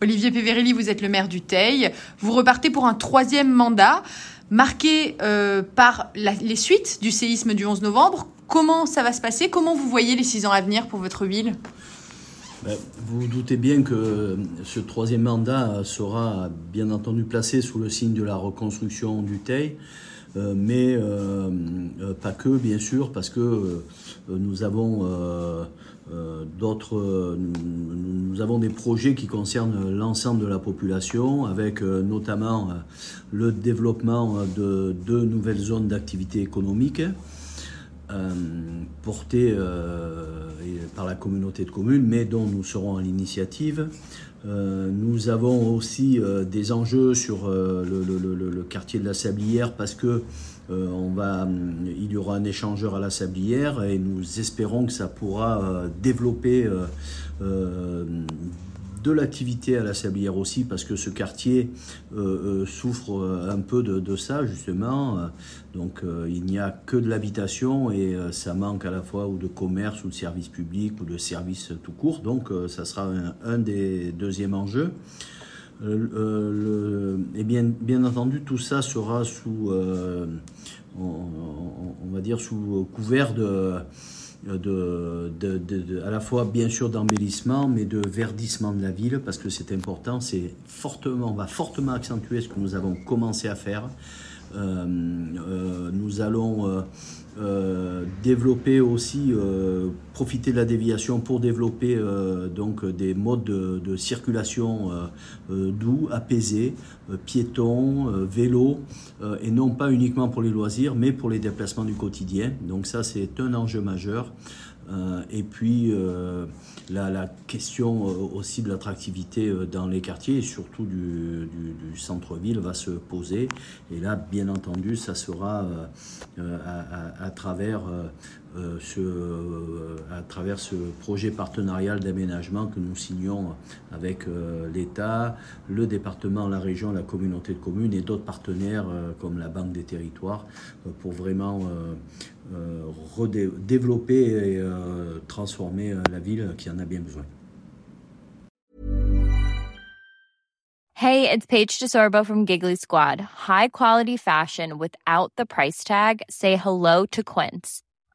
Olivier Péverelli, vous êtes le maire du Teil. Vous repartez pour un troisième mandat, marqué euh, par les suites du séisme du 11 novembre. Comment ça va se passer? Comment vous voyez les six ans à venir pour votre ville? Ben, vous doutez bien que ce troisième mandat sera bien entendu placé sous le signe de la reconstruction du Teil, euh, mais euh, euh, pas que, bien sûr, parce que euh, nous avons euh, euh, d'autres, euh, nous, avons des projets qui concernent l'ensemble de la population, avec euh, notamment euh, le développement de nouvelles zones d'activité économique. euh, portée euh, par la communauté de communes, mais dont nous serons à l'initiative. Euh, nous avons aussi euh, des enjeux sur euh, le, quartier de la Sablière parce que euh, il y aura un échangeur à la Sablière et nous espérons que ça pourra euh, développer euh, euh, de l'activité à la Sablière aussi, parce que ce quartier euh, euh, souffre euh, un peu de, ça, justement. Donc, il n'y a que de l'habitation et ça manque à la fois ou de commerce ou de services publics ou de services tout court. Donc, ça sera un, des deuxièmes enjeux. Et bien, bien entendu, tout ça sera sous, on va dire, sous couvert de, à la fois bien sûr d'embellissement, mais de verdissement de la ville, parce que c'est important. C'est fortement, on va fortement accentuer ce que nous avons commencé à faire. Euh, euh, nous allons euh, développer aussi, profiter de la déviation pour développer donc des modes de, de circulation doux, apaisés, piétons, vélos, et non pas uniquement pour les loisirs, mais pour les déplacements du quotidien. Donc ça, c'est un enjeu majeur. Euh, et puis euh, la, question euh, aussi de l'attractivité dans les quartiers et surtout du, centre-ville va se poser. Et là, bien entendu, ça sera à travers, euh, ce, euh, à travers ce projet partenarial d'aménagement que nous signons avec euh, l'État, le département, la région, la communauté de communes et d'autres partenaires euh, comme la Banque des territoires euh, pour vraiment développer et transformer la ville qui en a bien besoin. Hey, it's Paige DeSorbo from Giggly Squad. High quality fashion without the price tag. Say hello to Quince.